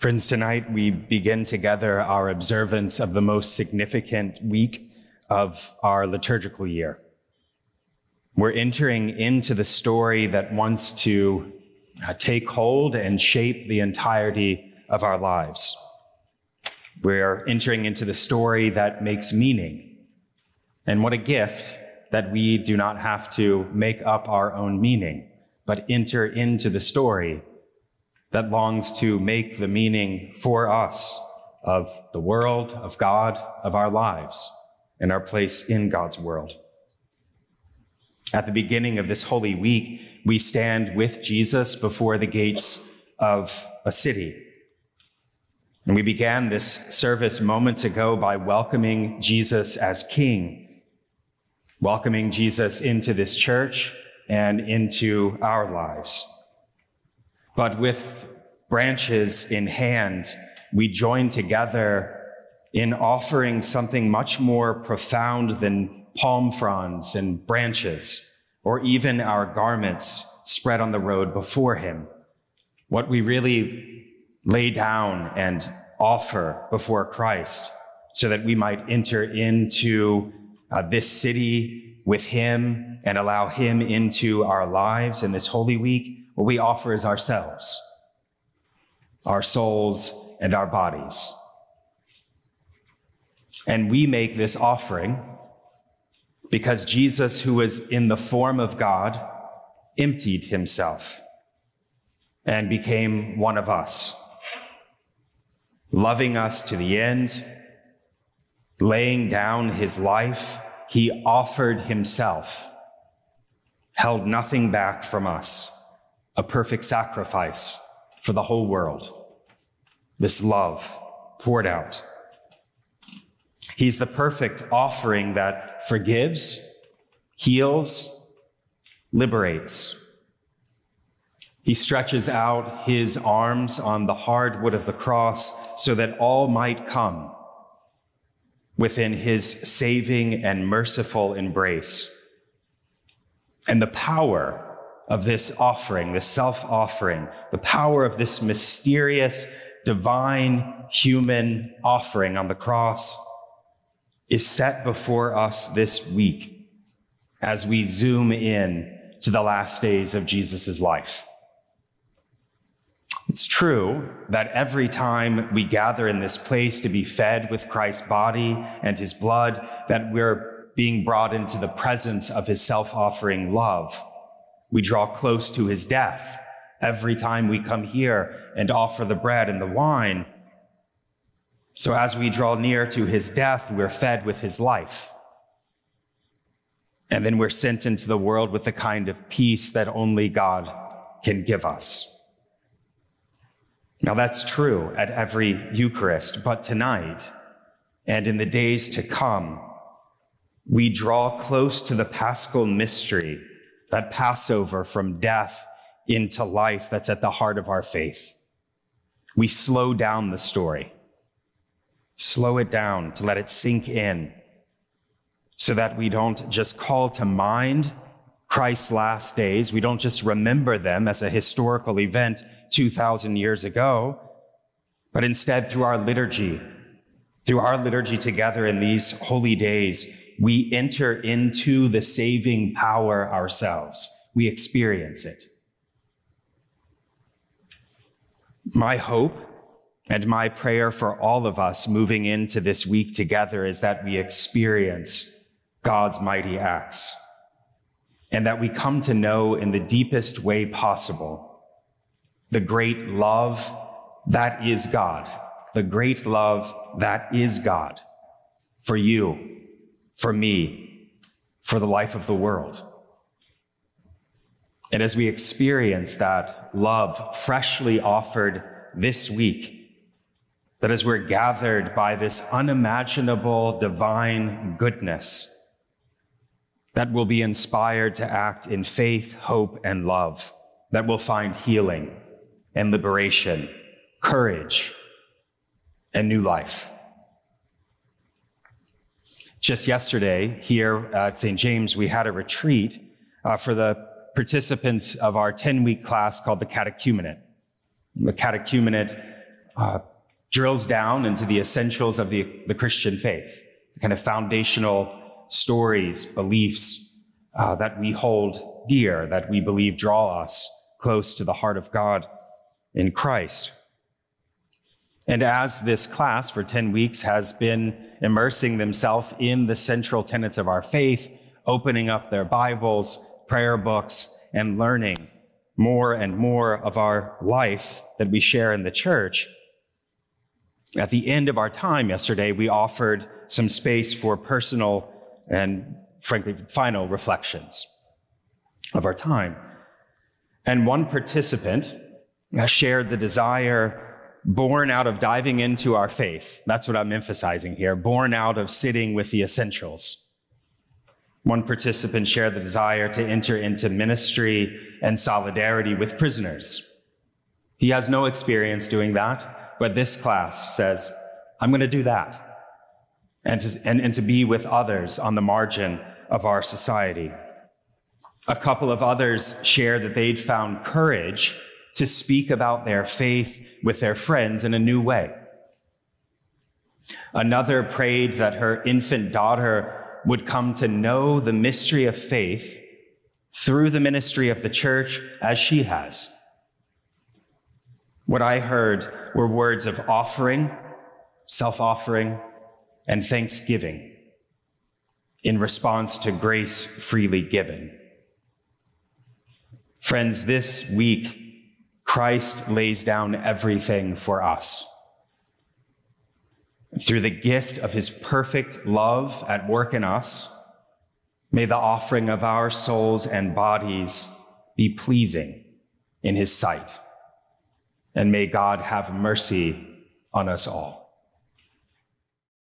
Friends, tonight we begin together our observance of the most significant week of our liturgical year. We're entering into the story that wants to uh, take hold and shape the entirety of our lives. We're entering into the story that makes meaning. And what a gift that we do not have to make up our own meaning, but enter into the story that longs to make the meaning for us of the world, of God, of our lives, and our place in God's world. At the beginning of this Holy Week, we stand with Jesus before the gates of a city. And we began this service moments ago by welcoming Jesus as King, welcoming Jesus into this church and into our lives. But with branches in hand, we join together in offering something much more profound than palm fronds and branches, or even our garments spread on the road before Him. What we really lay down and offer before Christ so that we might enter into uh, this city with Him and allow Him into our lives in this Holy Week what we offer is ourselves, our souls, and our bodies. And we make this offering because Jesus, who was in the form of God, emptied himself and became one of us, loving us to the end, laying down his life. He offered himself, held nothing back from us a perfect sacrifice for the whole world. This love poured out. He's the perfect offering that forgives, heals, liberates. He stretches out his arms on the hard wood of the cross so that all might come within his saving and merciful embrace. And the power of this offering, this self offering, the power of this mysterious, divine, human offering on the cross is set before us this week as we zoom in to the last days of Jesus' life. It's true that every time we gather in this place to be fed with Christ's body and his blood, that we're being brought into the presence of his self offering love. We draw close to his death every time we come here and offer the bread and the wine. So as we draw near to his death, we're fed with his life. And then we're sent into the world with the kind of peace that only God can give us. Now that's true at every Eucharist, but tonight and in the days to come, we draw close to the paschal mystery that Passover from death into life that's at the heart of our faith. We slow down the story, slow it down to let it sink in so that we don't just call to mind Christ's last days. We don't just remember them as a historical event 2,000 years ago, but instead through our liturgy, through our liturgy together in these holy days, we enter into the saving power ourselves. We experience it. My hope and my prayer for all of us moving into this week together is that we experience God's mighty acts and that we come to know in the deepest way possible the great love that is God, the great love that is God for you for me, for the life of the world. And as we experience that love freshly offered this week, that as we're gathered by this unimaginable divine goodness, that will be inspired to act in faith, hope, and love, that will find healing and liberation, courage, and new life. Just yesterday, here at St. James, we had a retreat uh, for the participants of our 10 week class called the Catechumenate. The Catechumenate uh, drills down into the essentials of the, the Christian faith, the kind of foundational stories, beliefs uh, that we hold dear, that we believe draw us close to the heart of God in Christ. And as this class for 10 weeks has been immersing themselves in the central tenets of our faith, opening up their Bibles, prayer books, and learning more and more of our life that we share in the church, at the end of our time yesterday, we offered some space for personal and, frankly, final reflections of our time. And one participant shared the desire born out of diving into our faith. That's what I'm emphasizing here, born out of sitting with the essentials. One participant shared the desire to enter into ministry and solidarity with prisoners. He has no experience doing that, but this class says, I'm going to do that. And to, and, and to be with others on the margin of our society. A couple of others shared that they'd found courage to speak about their faith with their friends in a new way. Another prayed that her infant daughter would come to know the mystery of faith through the ministry of the church as she has. What I heard were words of offering, self offering, and thanksgiving in response to grace freely given. Friends, this week, Christ lays down everything for us. Through the gift of his perfect love at work in us, may the offering of our souls and bodies be pleasing in his sight. And may God have mercy on us all.